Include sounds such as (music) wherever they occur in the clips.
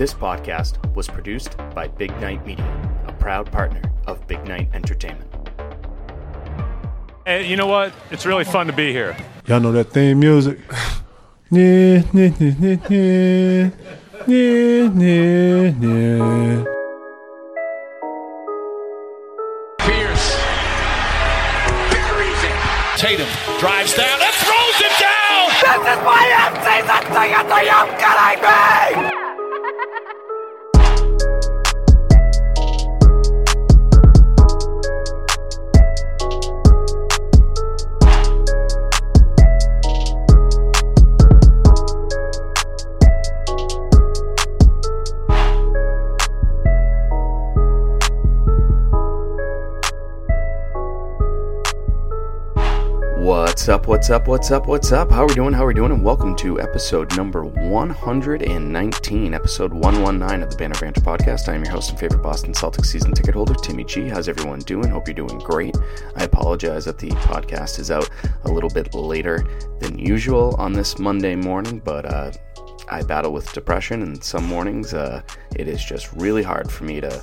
This podcast was produced by Big Night Media, a proud partner of Big Night Entertainment. And you know what? It's really fun to be here. Y'all know that theme music? (laughs) Yeah, yeah, yeah, yeah, yeah, yeah, yeah. Pierce. Buries it. Tatum drives down and throws it down. This is my end-season ticket to you kidding me? What's up, what's up, what's up, what's up? How are we doing? How are we doing? And welcome to episode number 119, episode 119 of the Banner Banter podcast. I am your host and favorite Boston Celtics season ticket holder, Timmy G. How's everyone doing? Hope you're doing great. I apologize that the podcast is out a little bit later than usual on this Monday morning, but uh, I battle with depression, and some mornings uh, it is just really hard for me to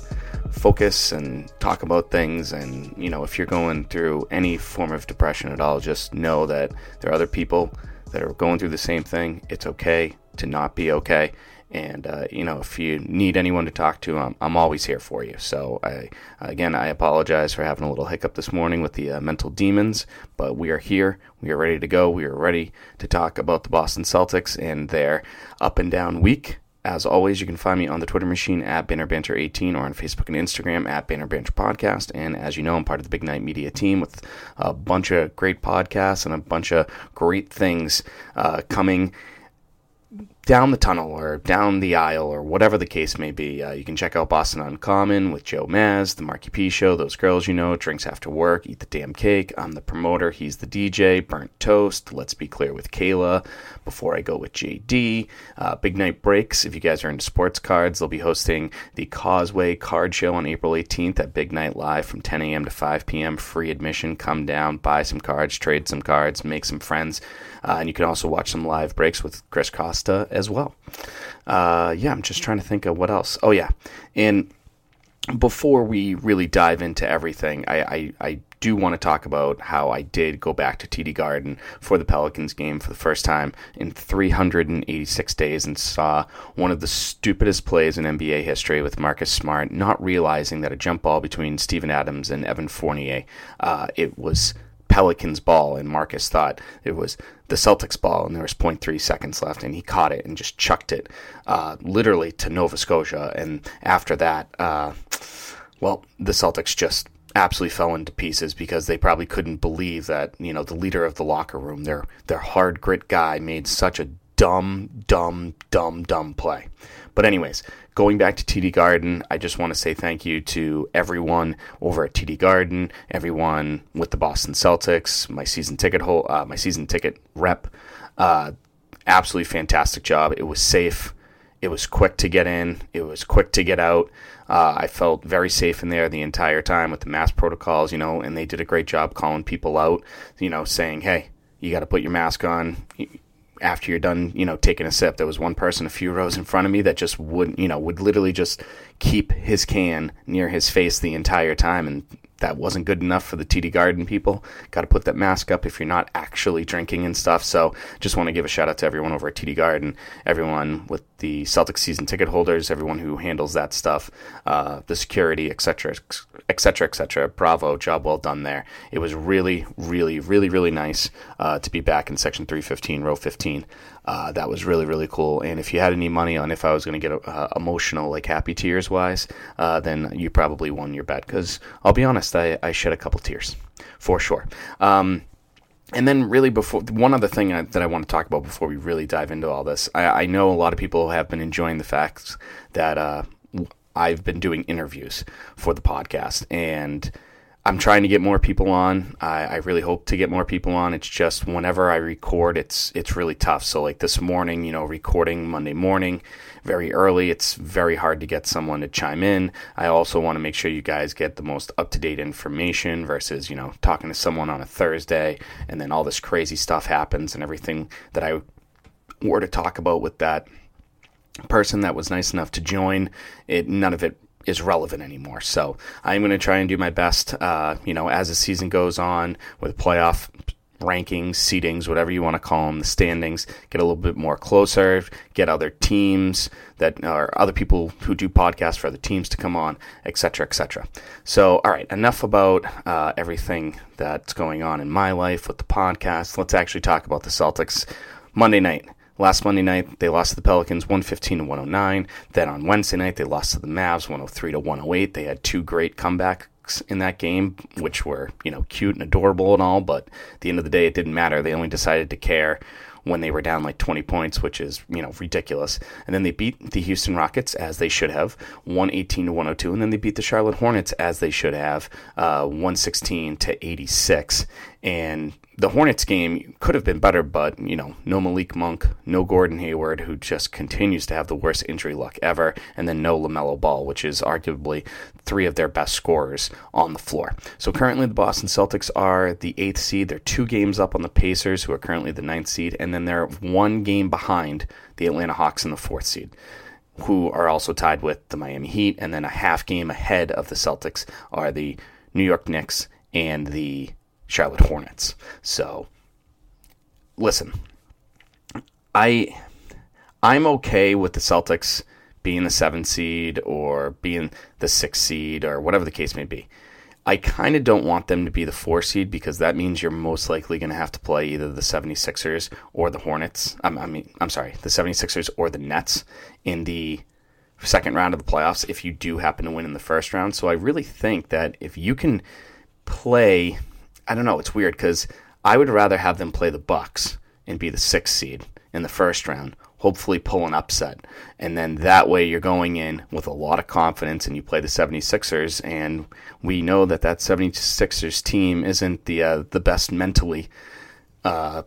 focus and talk about things. And, you know, if you're going through any form of depression at all, just know that there are other people that are going through the same thing. It's okay to not be okay. And, uh, you know, if you need anyone to talk to, I'm, I'm always here for you. So, I, again, I apologize for having a little hiccup this morning with the uh, mental demons, but we are here. We are ready to go. We are ready to talk about the Boston Celtics and their up and down week. As always, you can find me on the Twitter machine at BannerBanter18 or on Facebook and Instagram at BannerBanter Podcast. And as you know, I'm part of the Big Night Media team with a bunch of great podcasts and a bunch of great things uh, coming down the tunnel or down the aisle or whatever the case may be. Uh, you can check out Boston Uncommon with Joe Maz, the Marky P Show, those girls you know, Drinks After Work, Eat the Damn Cake. I'm the promoter, he's the DJ, Burnt Toast, Let's Be Clear with Kayla, Before I Go with JD, uh, Big Night Breaks. If you guys are into sports cards, they'll be hosting the Causeway Card Show on April 18th at Big Night Live from 10 a.m. to 5 p.m. Free admission. Come down, buy some cards, trade some cards, make some friends. Uh, and you can also watch some live breaks with Chris Costa as well. Uh, yeah, I'm just trying to think of what else. Oh, yeah. And before we really dive into everything, I, I, I do want to talk about how I did go back to TD Garden for the Pelicans game for the first time in 386 days and saw one of the stupidest plays in NBA history with Marcus Smart not realizing that a jump ball between Steven Adams and Evan Fournier, uh, it was Pelicans ball, and Marcus thought it was the Celtics ball, and there was 0.3 seconds left, and he caught it and just chucked it uh, literally to Nova Scotia. And after that, uh, well, the Celtics just absolutely fell into pieces because they probably couldn't believe that you know the leader of the locker room, their their hard grit guy, made such a dumb, dumb, dumb, dumb play. But anyways, going back to TD Garden, I just want to say thank you to everyone over at TD Garden, everyone with the Boston Celtics, my season ticket hole, uh, my season ticket rep. Uh, absolutely fantastic job. It was safe. It was quick to get in. It was quick to get out. Uh, I felt very safe in there the entire time with the mask protocols, you know, and they did a great job calling people out, you know, saying, hey, you got to put your mask on after you're done, you know, taking a sip. There was one person a few rows in front of me that just wouldn't, you know, would literally just keep his can near his face the entire time and that wasn't good enough for the TD Garden people. Got to put that mask up if you're not actually drinking and stuff. So, just want to give a shout out to everyone over at TD Garden, everyone with the Celtics season ticket holders, everyone who handles that stuff, uh, the security, etc., etc., etc. Bravo, job well done there. It was really, really, really, really nice uh, to be back in section 315, row 15. Uh, that was really really cool. And if you had any money on if I was going to get uh, emotional, like happy tears wise, uh, then you probably won your bet. Because I'll be honest, I, I shed a couple tears for sure. Um, and then, really, before one other thing I, that I want to talk about before we really dive into all this, I, I know a lot of people have been enjoying the fact that uh, I've been doing interviews for the podcast, and I'm trying to get more people on. I, I, really hope to get more people on. It's just whenever I record, it's it's really tough. So like this morning, you know, recording Monday morning, very early, it's very hard to get someone to chime in. I also want to make sure you guys get the most up to date information versus you know talking to someone on a Thursday and then all this crazy stuff happens and everything that I were to talk about with that person that was nice enough to join, it none of it is relevant anymore. So I'm going to try and do my best, uh, you know, as the season goes on with playoff rankings, seedings, whatever you want to call them, the standings, get a little bit more closer, get other teams that are other people who do podcasts for other teams to come on, etc., etc. So, all right, enough about uh, everything that's going on in my life with the podcast. Let's actually talk about the Celtics. Monday night. Last Monday night, they lost to the Pelicans 115 to 109. Then on Wednesday night, they lost to the Mavs 103 to 108. They had two great comebacks in that game, which were, you know, cute and adorable and all, but at the end of the day, it didn't matter. They only decided to care when they were down like 20 points, which is, you know, ridiculous. And then they beat the Houston Rockets as they should have, 118 to 102. And then they beat the Charlotte Hornets as they should have, uh, 116 to 86. And the Hornets game could have been better, but you know, no Malik Monk, no Gordon Hayward, who just continues to have the worst injury luck ever, and then no LaMelo Ball, which is arguably three of their best scorers on the floor. So currently, the Boston Celtics are the eighth seed. They're two games up on the Pacers, who are currently the ninth seed, and then they're one game behind the Atlanta Hawks in the fourth seed who are also tied with the Miami Heat, and then a half game ahead of the Celtics are the New York Knicks and the Charlotte Hornets. So, listen, I I'm okay with the Celtics being the seventh seed or being the sixth seed or whatever the case may be. I kind of don't want them to be the four seed because that means you're most likely going to have to play either the 76ers or the Hornets. I mean, I'm sorry, the 76ers or the Nets in the second round of the playoffs if you do happen to win in the first round. So I really think that if you can play I don't know. It's weird because I would rather have them play the Bucks and be the sixth seed in the first round, hopefully pull an upset. And then that way you're going in with a lot of confidence and you play the 76ers. And we know that that 76ers team isn't the, uh, the best mentally uh,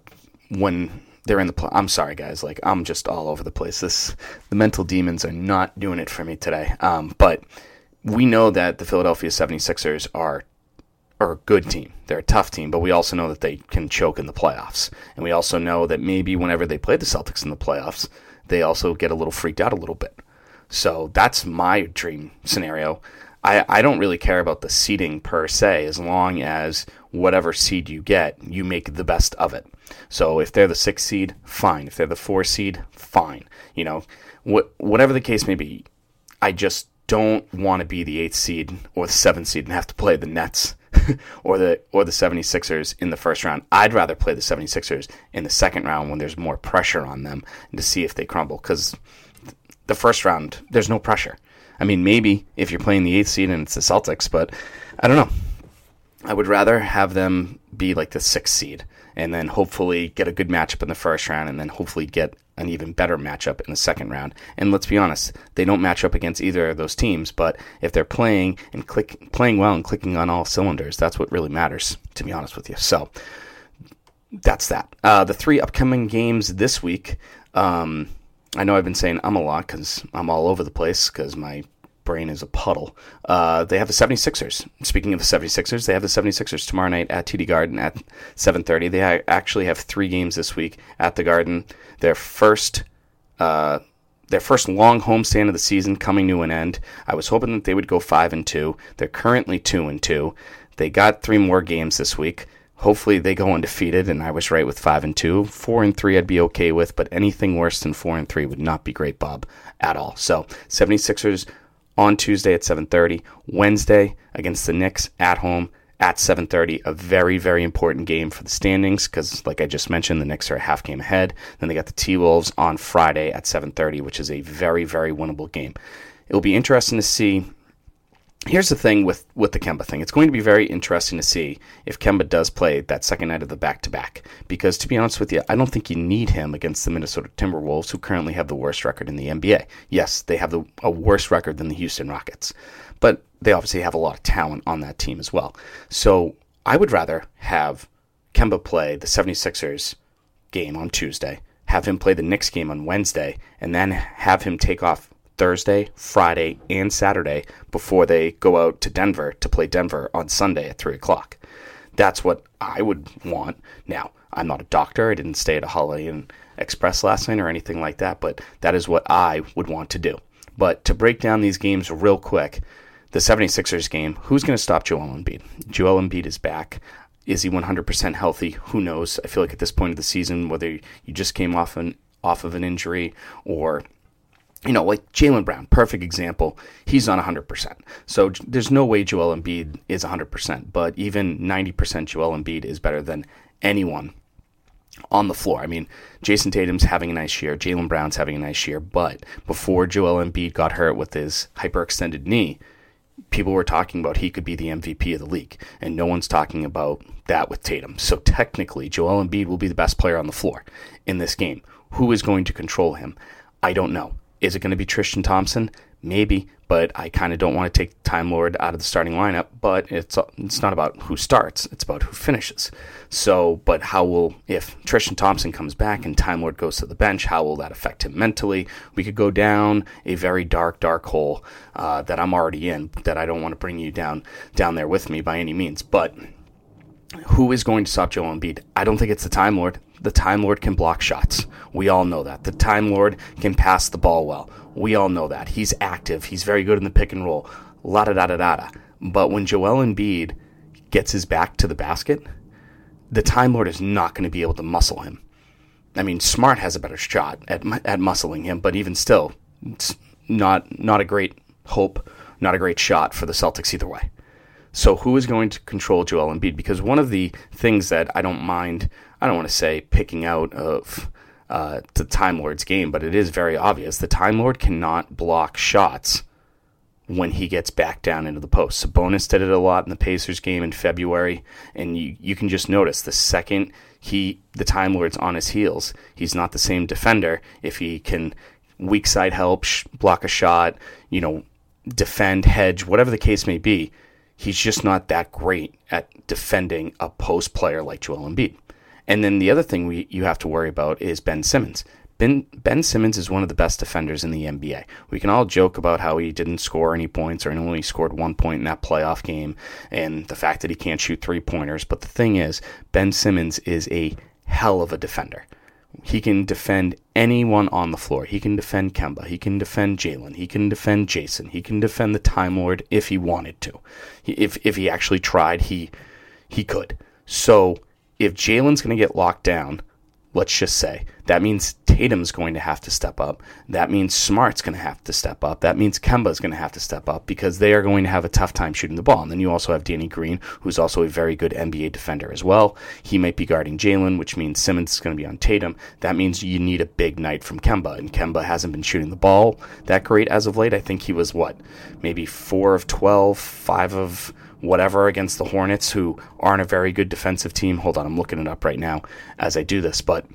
when they're in the pl- I'm sorry guys like I'm just all over the place this the mental demons are not doing it for me today um, but we know that the Philadelphia 76ers are are a good team. They're a tough team, but we also know that they can choke in the playoffs. And we also know that maybe whenever they play the Celtics in the playoffs, they also get a little freaked out a little bit. So that's my dream scenario. I, I don't really care about the seeding per se, as long as whatever seed you get, you make the best of it. So if they're the six seed, fine. If they're the four seed, fine. You know, wh- whatever the case may be, I just don't want to be the eighth seed or the seventh seed and have to play the Nets (laughs) or the or the 76ers in the first round. I'd rather play the 76ers in the second round when there's more pressure on them to see if they crumble cuz the first round there's no pressure. I mean, maybe if you're playing the 8th seed and it's the Celtics, but I don't know. I would rather have them be like the 6th seed and then hopefully get a good matchup in the first round and then hopefully get an even better matchup in the second round. And let's be honest, they don't match up against either of those teams, but if they're playing and click playing well and clicking on all cylinders, that's what really matters, to be honest with you. So that's that. Uh, the three upcoming games this week. Um, I know I've been saying I'm a lot because I'm all over the place because my brain is a puddle. Uh, they have the 76ers. Speaking of the 76ers, they have the 76ers tomorrow night at TD Garden at 7:30. They ha- actually have three games this week at the Garden. Their first uh, their first long homestand of the season coming to an end. I was hoping that they would go 5 and 2. They're currently 2 and 2. They got three more games this week. Hopefully they go undefeated, and I was right with five and two. Four and three I'd be okay with, but anything worse than four and three would not be great, Bob, at all. So 76ers on Tuesday at 7:30. Wednesday against the Knicks at home at 7:30. A very very important game for the standings because, like I just mentioned, the Knicks are a half game ahead. Then they got the T Wolves on Friday at 7:30, which is a very very winnable game. It'll be interesting to see here's the thing with with the Kemba thing. It's going to be very interesting to see if Kemba does play that second night of the back to back. Because to be honest with you, I don't think you need him against the Minnesota Timberwolves, who currently have the worst record in the NBA. Yes, they have the, a worse record than the Houston Rockets, but they obviously have a lot of talent on that team as well. So I would rather have Kemba play the 76ers game on Tuesday, have him play the Knicks game on Wednesday, and then have him take off Thursday, Friday, and Saturday before they go out to Denver to play Denver on Sunday at 3 o'clock. That's what I would want. Now, I'm not a doctor. I didn't stay at a Holiday Inn express last night or anything like that, but that is what I would want to do. But to break down these games real quick, the 76ers game, who's going to stop Joel Embiid? Joel Embiid is back. Is he 100% healthy? Who knows? I feel like at this point of the season, whether you just came off an off of an injury or you know, like Jaylen Brown, perfect example. He's on 100%. So there's no way Joel Embiid is 100%, but even 90% Joel Embiid is better than anyone on the floor. I mean, Jayson Tatum's having a nice year, Jaylen Brown's having a nice year, but before Joel Embiid got hurt with his hyperextended knee, people were talking about he could be the MVP of the league, and no one's talking about that with Tatum. So technically, Joel Embiid will be the best player on the floor in this game. Who is going to control him? I don't know. Is it going to be Tristan Thompson? Maybe, but I kind of don't want to take Time Lord out of the starting lineup. But it's it's not about who starts; it's about who finishes. So, but how will if Tristan Thompson comes back and Time Lord goes to the bench? How will that affect him mentally? We could go down a very dark, dark hole uh, that I'm already in. That I don't want to bring you down down there with me by any means. But who is going to stop Joel Embiid? I don't think it's the Time Lord. The Time Lord can block shots. We all know that. The Time Lord can pass the ball well. We all know that. He's active. He's very good in the pick and roll. La da da da da. But when Joel Embiid gets his back to the basket, the Time Lord is not going to be able to muscle him. I mean, Smart has a better shot at at muscling him, but even still, it's not not a great hope, not a great shot for the Celtics either way. So who is going to control Joel Embiid? Because one of the things that I don't mind, I don't want to say picking out of uh, the Time Lord's game, but it is very obvious. The Time Lord cannot block shots when he gets back down into the post. Sabonis did it a lot in the Pacers game in February, and you, you can just notice the second he the Time Lord's on his heels, he's not the same defender. If he can weak side help, sh- block a shot, you know, defend, hedge, whatever the case may be, he's just not that great at defending a post player like Joel Embiid. And then the other thing we you have to worry about is Ben Simmons. Ben, ben Simmons is one of the best defenders in the NBA. We can all joke about how he didn't score any points or only scored one point in that playoff game and the fact that he can't shoot three pointers. But the thing is, Ben Simmons is a hell of a defender. He can defend anyone on the floor. He can defend Kemba. He can defend Jaylen. He can defend Jayson. He can defend the Time Lord if he wanted to. If if he actually tried, he he could. So if Jaylen's going to get locked down, let's just say, that means Tatum's going to have to step up. That means Smart's going to have to step up. That means Kemba's going to have to step up because they are going to have a tough time shooting the ball. And then you also have Danny Green, who's also a very good NBA defender as well. He might be guarding Jaylen, which means Simmons is going to be on Tatum. That means you need a big night from Kemba. And Kemba hasn't been shooting the ball that great as of late. I think he was, what, maybe 4 of 12, 5 of whatever against the Hornets, who aren't a very good defensive team. Hold on, I'm looking it up right now as I do this, but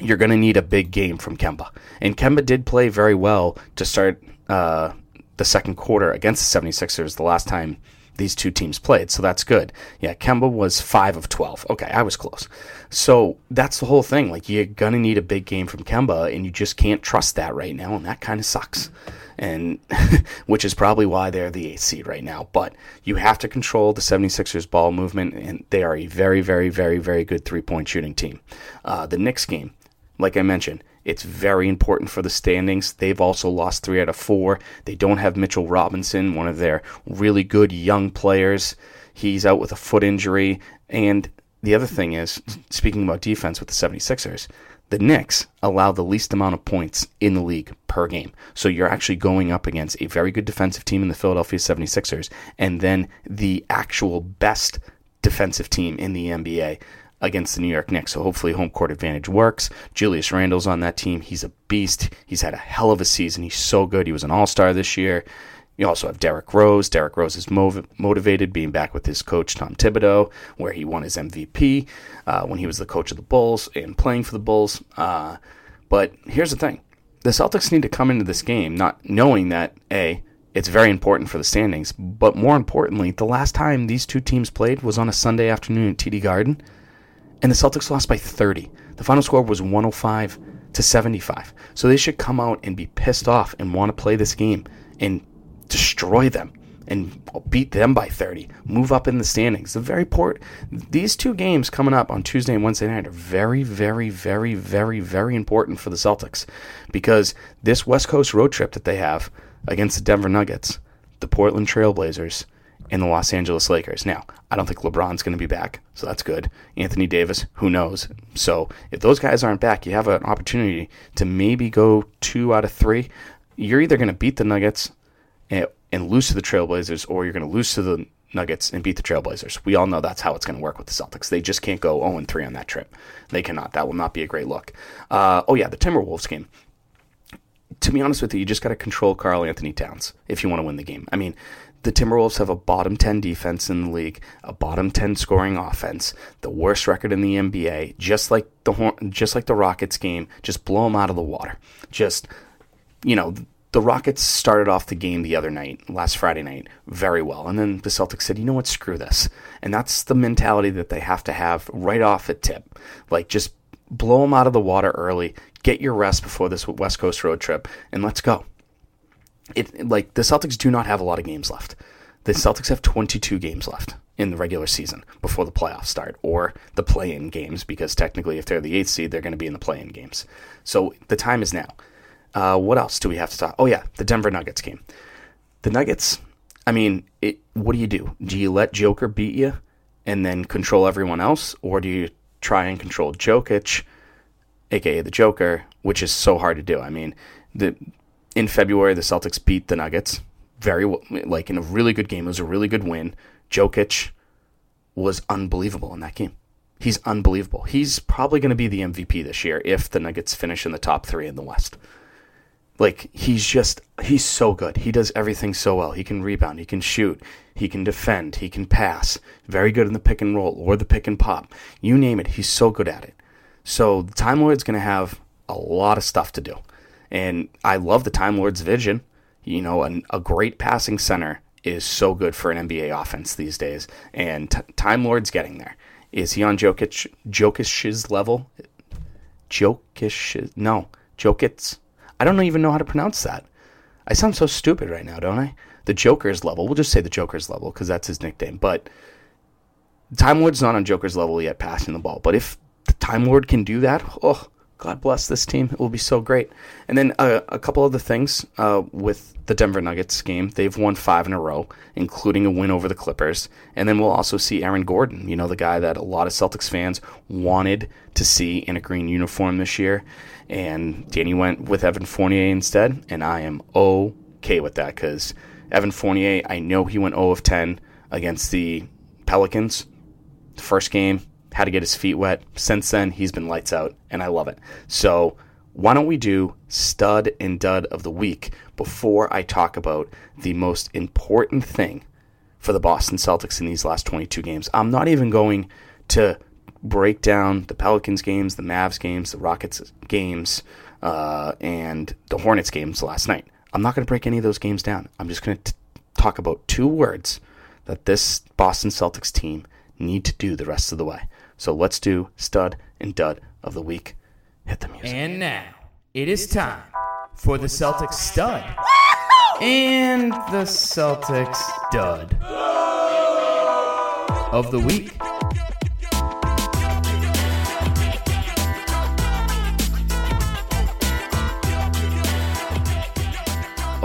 you're going to need a big game from Kemba. And Kemba did play very well to start uh, the second quarter against the 76ers the last time these two teams played, so that's good. Yeah, Kemba was 5 of 12. Okay, I was close. So that's the whole thing. Like, you're going to need a big game from Kemba, and you just can't trust that right now, and that kind of sucks and (laughs) which is probably why they're the eighth seed right now. But you have to control the 76ers ball movement, and they are a very, very, very, very good three point shooting team. Uh, the Knicks game, like I mentioned, it's very important for the standings. They've also lost three out of four. They don't have Mitchell Robinson, one of their really good young players. He's out with a foot injury. And the other thing is, speaking about defense with the 76ers, the Knicks allow the least amount of points in the league per game. So you're actually going up against a very good defensive team in the Philadelphia 76ers and then the actual best defensive team in the NBA against the New York Knicks. So hopefully home court advantage works. Julius Randle's on that team. He's a beast. He's had a hell of a season. He's so good. He was an all-star this year. You also have Derrick Rose. Derrick Rose is mov- motivated being back with his coach, Tom Thibodeau, where he won his MVP uh, when he was the coach of the Bulls and playing for the Bulls. Uh, but here's the thing the Celtics need to come into this game not knowing that, A, it's very important for the standings, but more importantly, the last time these two teams played was on a Sunday afternoon at TD Garden, and the Celtics lost by 30. The final score was 105 to 75. So they should come out and be pissed off and want to play this game and destroy them and beat them by 30. Move up in the standings. The very port. These two games coming up on Tuesday and Wednesday night are very, very, very, very, very important for the Celtics because this West Coast road trip that they have against the Denver Nuggets, the Portland Trailblazers, and the Los Angeles Lakers. Now, I don't think LeBron's going to be back, so that's good. Anthony Davis, who knows? So if those guys aren't back, you have an opportunity to maybe go two out of three. You're either going to beat the Nuggets and, and lose to the Trailblazers, or you're going to lose to the Nuggets and beat the Trailblazers. We all know that's how it's going to work with the Celtics. They just can't go 0 3 on that trip. They cannot. That will not be a great look. Uh, oh, yeah, the Timberwolves game to be honest with you, you just got to control Karl Anthony Towns if you want to win the game. I mean, the Timberwolves have a bottom 10 defense in the league, a bottom 10 scoring offense, the worst record in the NBA, just like the just like the Rockets game, just blow them out of the water. Just you know, the Rockets started off the game the other night, last Friday night, very well. And then the Celtics said, you know what, screw this. And that's the mentality that they have to have right off at tip. Like, just blow them out of the water early, get your rest before this West Coast road trip, and let's go. It like the Celtics do not have a lot of games left. The Celtics have 22 games left in the regular season before the playoffs start, or the play-in games, because technically, if they're the eighth seed, they're going to be in the play-in games. So the time is now. Uh, what else do we have to talk? Oh yeah, the Denver Nuggets game. The Nuggets. I mean, it, what do you do? Do you let Joker beat you and then control everyone else, or do you try and control Jokic, aka the Joker, which is so hard to do. I mean, the in February the Celtics beat the Nuggets very like in a really good game. It was a really good win. Jokic was unbelievable in that game. He's unbelievable. He's probably going to be the MVP this year if the Nuggets finish in the top 3 in the West. Like he's just he's so good. He does everything so well. He can rebound, he can shoot, he can defend, he can pass. Very good in the pick and roll or the pick and pop. You name it, he's so good at it. So the Time Lord's going to have a lot of stuff to do. And I love the Time Lord's vision. You know, an, a great passing center is so good for an NBA offense these days. And t- Time Lord's getting there. Is he on Jokic Jokic's level? Jokic no, Jokic's I don't even know how to pronounce that. I sound so stupid right now, don't I? The Joker's level. We'll just say the Joker's level because that's his nickname. But Time Lord's not on Joker's level yet, passing the ball. But if the Time Lord can do that, oh, God bless this team. It will be so great. And then uh, a couple other things uh, with the Denver Nuggets game. They've won five in a row, including a win over the Clippers. And then we'll also see Aaron Gordon, you know, the guy that a lot of Celtics fans wanted to see in a green uniform this year. And Danny went with Evan Fournier instead. And I am okay with that because Evan Fournier, I know he went 0 of 10 against the Pelicans. The First game, had to get his feet wet. Since then, he's been lights out, and I love it. So, why don't we do stud and dud of the week before I talk about the most important thing for the Boston Celtics in these last 22 games? I'm not even going to break down the Pelicans games, the Mavs games, the Rockets games, uh, and the Hornets games last night. I'm not going to break any of those games down. I'm just going to talk about two words that this Boston Celtics team need to do the rest of the way. So let's do stud and dud of the week. Hit the music. And now it is time for the Celtics stud and the Celtics dud of the week.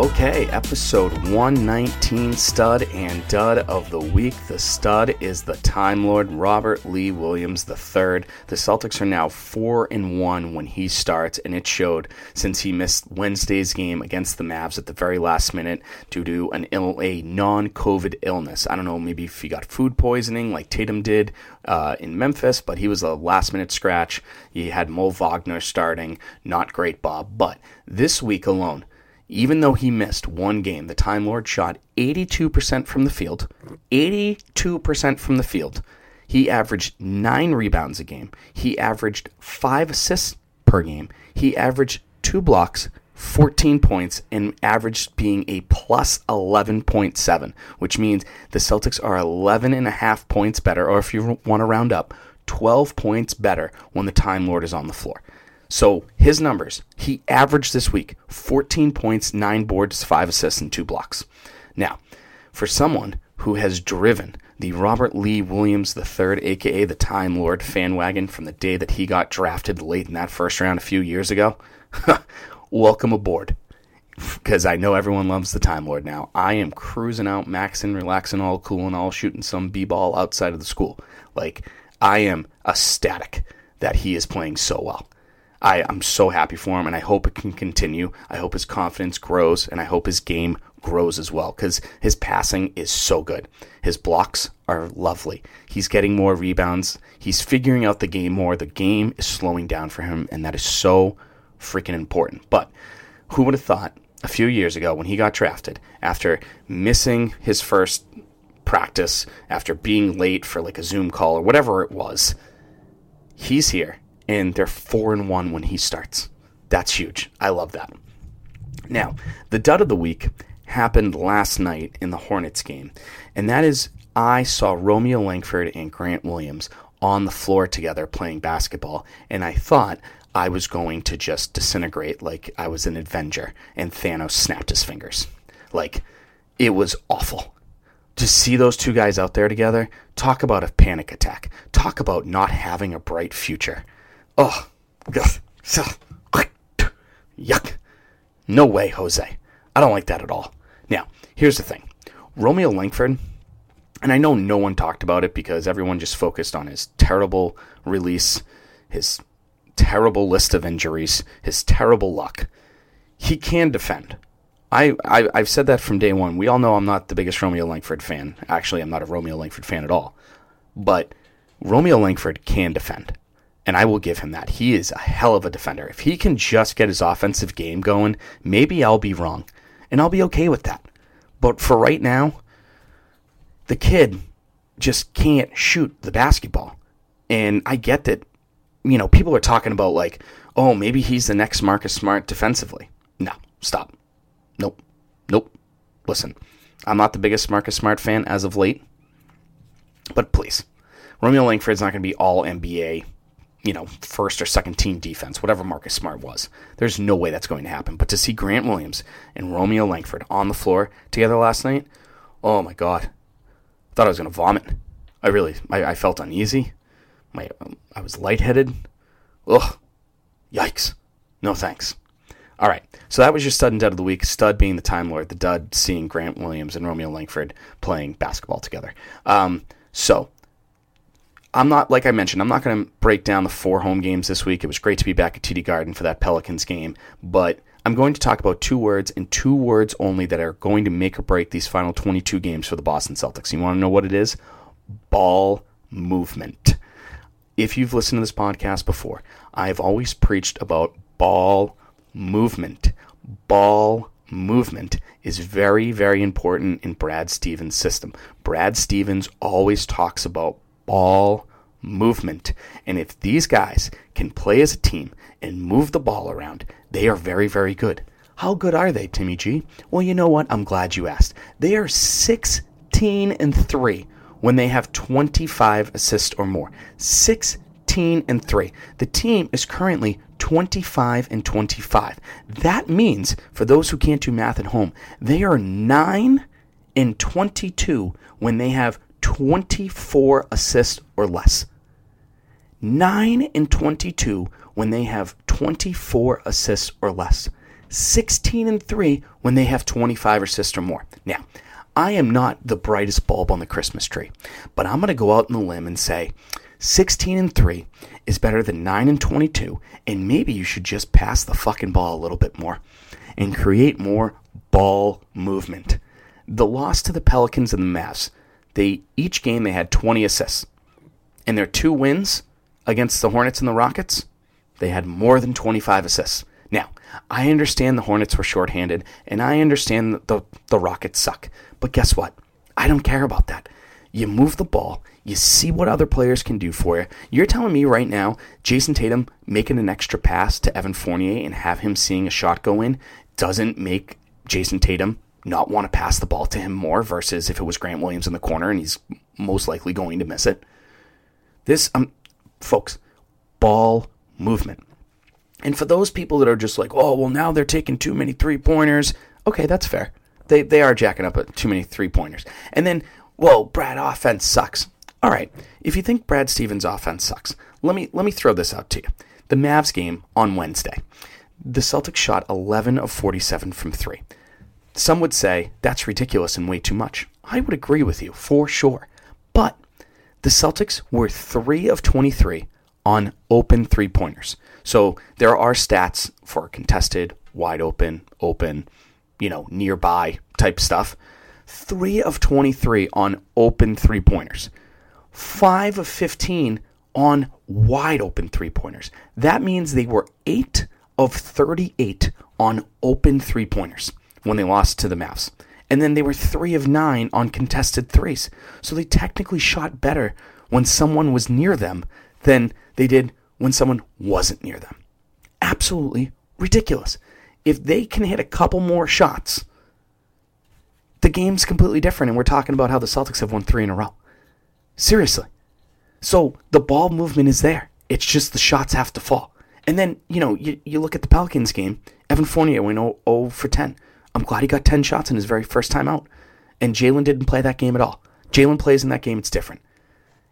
Okay, episode 119 stud and dud of the week. The stud is the Time Lord Robert Lee Williams III. The Celtics are now 4 and 1 when he starts, and it showed since he missed Wednesday's game against the Mavs at the very last minute due to an Ill, a non COVID illness. I don't know, maybe if he got food poisoning like Tatum did uh, in Memphis, but he was a last minute scratch. He had Mo Wagner starting. Not great, Bob. But this week alone, even though he missed one game, the Time Lord shot 82% from the field. 82% from the field. He averaged nine rebounds a game. He averaged five assists per game. He averaged two blocks, 14 points, and averaged being a plus 11.7, which means the Celtics are 11 and a half points better, or if you want to round up, 12 points better when the Time Lord is on the floor. So his numbers, he averaged this week 14 points, 9 boards, 5 assists, and 2 blocks. Now, for someone who has driven the Robert Lee Williams III, aka the Time Lord fan wagon from the day that he got drafted late in that first round a few years ago, (laughs) welcome aboard. Because I know everyone loves the Time Lord now. I am cruising out, maxing, relaxing, all cool and all, shooting some b ball outside of the school. Like, I am ecstatic that he is playing so well. I, I'm so happy for him, and I hope it can continue. I hope his confidence grows, and I hope his game grows as well because his passing is so good. His blocks are lovely. He's getting more rebounds. He's figuring out the game more. The game is slowing down for him, and that is so freaking important. But who would have thought a few years ago when he got drafted after missing his first practice, after being late for like a Zoom call or whatever it was, he's here and they're four and one when he starts. That's huge. I love that. Now, the dud of the week happened last night in the Hornets game, and that is I saw Romeo Langford and Grant Williams on the floor together playing basketball, and I thought I was going to just disintegrate like I was an Avenger, and Thanos snapped his fingers. Like, it was awful. To see those two guys out there together, talk about a panic attack. Talk about not having a bright future. Oh, yuck. No way, Jose. I don't like that at all. Now, here's the thing Romeo Langford, and I know no one talked about it because everyone just focused on his terrible release, his terrible list of injuries, his terrible luck. He can defend. I, I, I've said that from day one. We all know I'm not the biggest Romeo Langford fan. Actually, I'm not a Romeo Langford fan at all. But Romeo Langford can defend and I will give him that. He is a hell of a defender. If he can just get his offensive game going, maybe I'll be wrong, and I'll be okay with that. But for right now, the kid just can't shoot the basketball. And I get that, you know, people are talking about like, oh, maybe he's the next Marcus Smart defensively. No, stop. Nope. Nope. Listen, I'm not the biggest Marcus Smart fan as of late, but please, Romeo Langford's not going to be all NBA you know, first or second team defense, whatever Marcus Smart was. There's no way that's going to happen. But to see Grant Williams and Romeo Langford on the floor together last night, oh my God. I thought I was going to vomit. I really, I, I felt uneasy. My, um, I was lightheaded. Ugh. Yikes. No thanks. All right. So that was your stud and dud of the week. Stud being the Time Lord, the dud seeing Grant Williams and Romeo Langford playing basketball together. Um, so I'm not, like I mentioned, I'm not going to break down the four home games this week. It was great to be back at TD Garden for that Pelicans game, but I'm going to talk about two words and two words only that are going to make or break these final 22 games for the Boston Celtics. You want to know what it is? Ball movement. If you've listened to this podcast before, I've always preached about ball movement. Ball movement is very, very important in Brad Stevens' system. Brad Stevens always talks about ball movement. And if these guys can play as a team and move the ball around, they are very, very good. How good are they, Timmy G? Well, you know what? I'm glad you asked. They are 16 and 3 when they have 25 assists or more. 16 and 3. The team is currently 25 and 25. That means, for those who can't do math at home, they are 9 and 22 when they have 24 assists or less. 9 and 22 when they have 24 assists or less. 16 and 3 when they have 25 assists or more. Now, I am not the brightest bulb on the Christmas tree, but I'm going to go out on the limb and say 16 and 3 is better than 9 and 22, and maybe you should just pass the fucking ball a little bit more and create more ball movement. The loss to the Pelicans and the Mavs they each game they had 20 assists. And their two wins against the Hornets and the Rockets, they had more than 25 assists. Now, I understand the Hornets were shorthanded, and I understand the, the Rockets suck. But guess what? I don't care about that. You move the ball, you see what other players can do for you. You're telling me right now, Jayson Tatum making an extra pass to Evan Fournier and have him seeing a shot go in doesn't make Jayson Tatum not want to pass the ball to him more versus if it was Grant Williams in the corner and he's most likely going to miss it. This, um, folks, ball movement. And for those people that are just like, oh, well, now they're taking too many three pointers, okay, that's fair. They they are jacking up too many three pointers. And then, whoa, Brad offense sucks. All right, if you think Brad Stevens offense sucks, let me let me throw this out to you. The Mavs game on Wednesday, the Celtics shot 11 of 47 from three. Some would say that's ridiculous and way too much. I would agree with you for sure, but the Celtics were three of 23 on open three pointers. So there are stats for contested, wide open, open, you know, nearby type stuff. Three of 23 on open three pointers. Five of 15 on wide open three pointers. That means they were eight of 38 on open three pointers when they lost to the Mavs. And then they were three of nine on contested threes. So they technically shot better when someone was near them than they did when someone wasn't near them. Absolutely ridiculous. If they can hit a couple more shots, the game's completely different. And we're talking about how the Celtics have won three in a row. Seriously. So the ball movement is there. It's just the shots have to fall. And then, you know, you, you look at the Pelicans game, Evan Fournier went 0, 0 for 10. I'm glad he got 10 shots in his very first time out. And Jaylen didn't play that game at all. Jaylen plays in that game, it's different.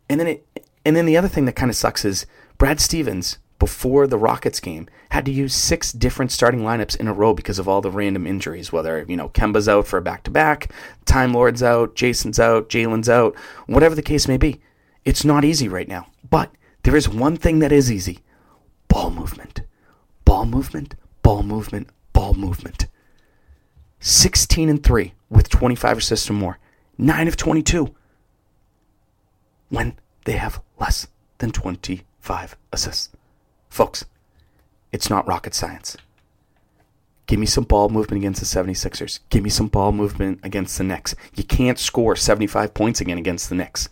And then it and then the other thing that kind of sucks is Brad Stevens before the Rockets game had to use six different starting lineups in a row because of all the random injuries, whether, you know, Kemba's out for a back to back, Time Lord's out, Jayson's out, Jaylen's out, whatever the case may be. It's not easy right now. But there is one thing that is easy ball movement. Ball movement, ball movement, ball movement. 16 and 3 with 25 assists or more. 9 of 22 when they have less than 25 assists. Folks, it's not rocket science. Give me some ball movement against the 76ers. Give me some ball movement against the Knicks. You can't score 75 points again against the Knicks.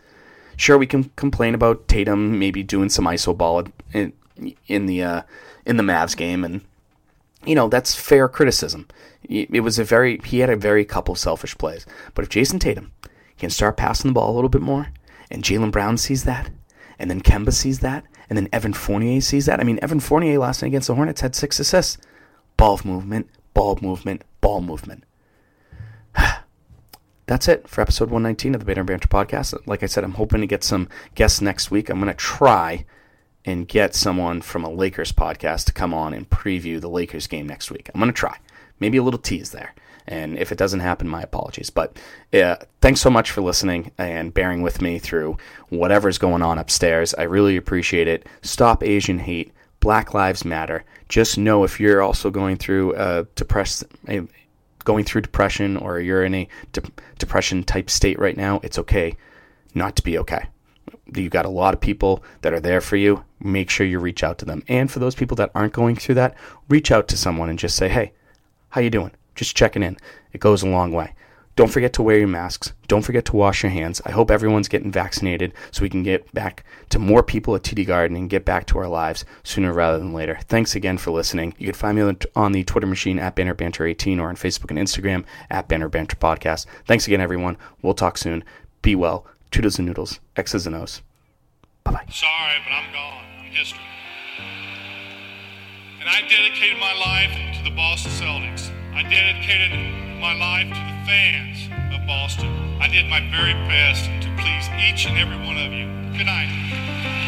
Sure, we can complain about Tatum maybe doing some iso ball in, in the uh, in the Mavs game, and you know that's fair criticism. It was a very he had a very couple selfish plays, but if Jayson Tatum can start passing the ball a little bit more, and Jaylen Brown sees that, and then Kemba sees that, and then Evan Fournier sees that. I mean, Evan Fournier last night against the Hornets had six assists. Ball movement, ball movement, ball movement. (sighs) That's it for episode 119 of the Banner Banter podcast. Like I said, I'm hoping to get some guests next week. I'm going to try and get someone from a Lakers podcast to come on and preview the Lakers game next week. I'm going to try. Maybe a little tease there. And if it doesn't happen, my apologies. But uh, thanks so much for listening and bearing with me through whatever's going on upstairs. I really appreciate it. Stop Asian hate. Black Lives Matter. Just know if you're also going through a depressed, going through depression or you're in a de- depression type state right now, it's okay not to be okay. You got a lot of people that are there for you. Make sure you reach out to them. And for those people that aren't going through that, reach out to someone and just say, "Hey, how you doing?" Just checking in. It goes a long way. Don't forget to wear your masks. Don't forget to wash your hands. I hope everyone's getting vaccinated so we can get back to more people at TD Garden and get back to our lives sooner rather than later. Thanks again for listening. You can find me on the Twitter machine at Banner Banter 18 or on Facebook and Instagram at Banner Banter Podcast. Thanks again, everyone. We'll talk soon. Be well. Toodles and noodles. X's and O's. Bye bye. Sorry, but I'm gone. History. And I dedicated my life to the Boston Celtics. I dedicated my life to the fans of Boston. I did my very best to please each and every one of you. Good night.